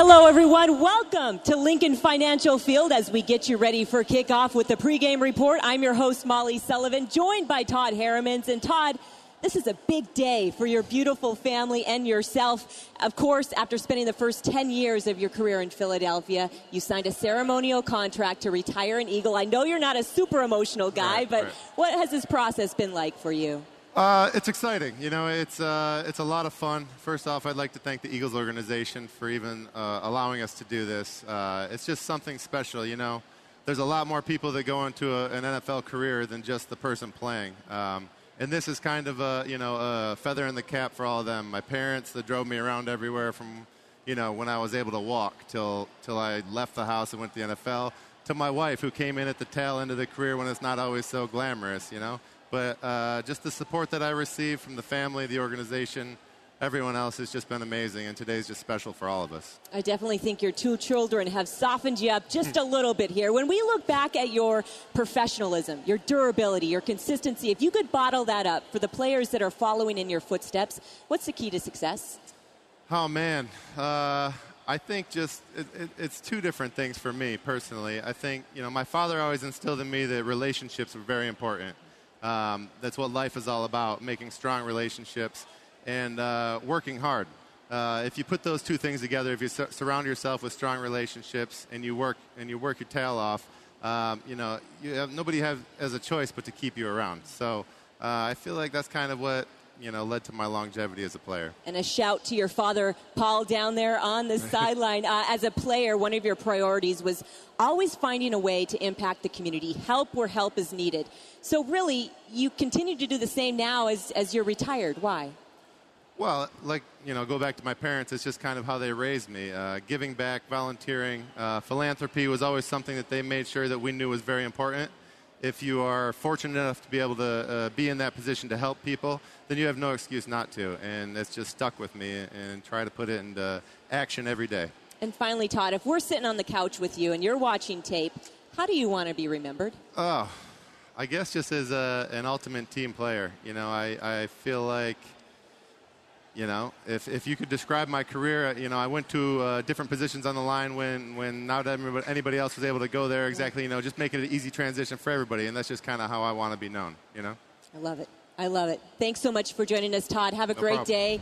Hello, everyone. Welcome to Lincoln Financial Field as we get you ready for kickoff with the pregame report. I'm your host, Molly Sullivan, joined by Todd Herremans. And Todd, this is a big day for your beautiful family and yourself. Of course, after spending the first 10 years of your career in Philadelphia, you signed a ceremonial contract to retire an Eagle. I know you're not a super emotional guy, Right, but right. what has this process been like for you? Uh, it's exciting. You know, it's uh, it's a lot of fun. First off, I'd like to thank the Eagles organization for even uh, allowing us to do this. Uh, it's just something special. You know, there's a lot more people that go into a, an NFL career than just the person playing. Um, and this is kind of a you know a feather in the cap for all of them. My parents that drove me around everywhere from you know when I was able to walk till till I left the house and went to the NFL. To my wife who came in at the tail end of the career when it's not always so glamorous. You know. But uh, just the support that I received from the family, the organization, everyone else has just been amazing, and today's just special for all of us. I definitely think your two children have softened you up just a little bit here. When we look back at your professionalism, your durability, your consistency, if you could bottle that up for the players that are following in your footsteps, what's the key to success? Oh man, uh, I think just it, it, it's two different things for me personally. I think you know my father always instilled in me that relationships were very important. Um, that's what life is all about: making strong relationships and uh, working hard. Uh, if you put those two things together, if you sur- surround yourself with strong relationships and you work and you work your tail off, um, you know you have, nobody have, has a choice but to keep you around. So uh, I feel like that's kind of what you know led to my longevity as a player. And a shout to your father, Paul, down there on the sideline. Uh, as a player, one of your priorities was always finding a way to impact the community, help where help is needed. So, really, you continue to do the same now as, as you're retired. Why? Well, like, you know, go back to my parents, it's just kind of how they raised me. Uh, giving back, volunteering, uh, philanthropy was always something that they made sure that we knew was very important. If you are fortunate enough to be able to uh, be in that position to help people, then you have no excuse not to. And it's just stuck with me and try to put it into action every day. And finally, Todd, if we're sitting on the couch with you and you're watching tape, how do you want to be remembered? Oh, I guess just as a, an ultimate team player. You know, I, I feel like, you know, if, if you could describe my career, you know, I went to uh, different positions on the line when, when not anybody else was able to go there exactly, you know, just making it an easy transition for everybody. And that's just kind of how I want to be known, you know? I love it. I love it. Thanks so much for joining us, Todd. Have a No great problem. day.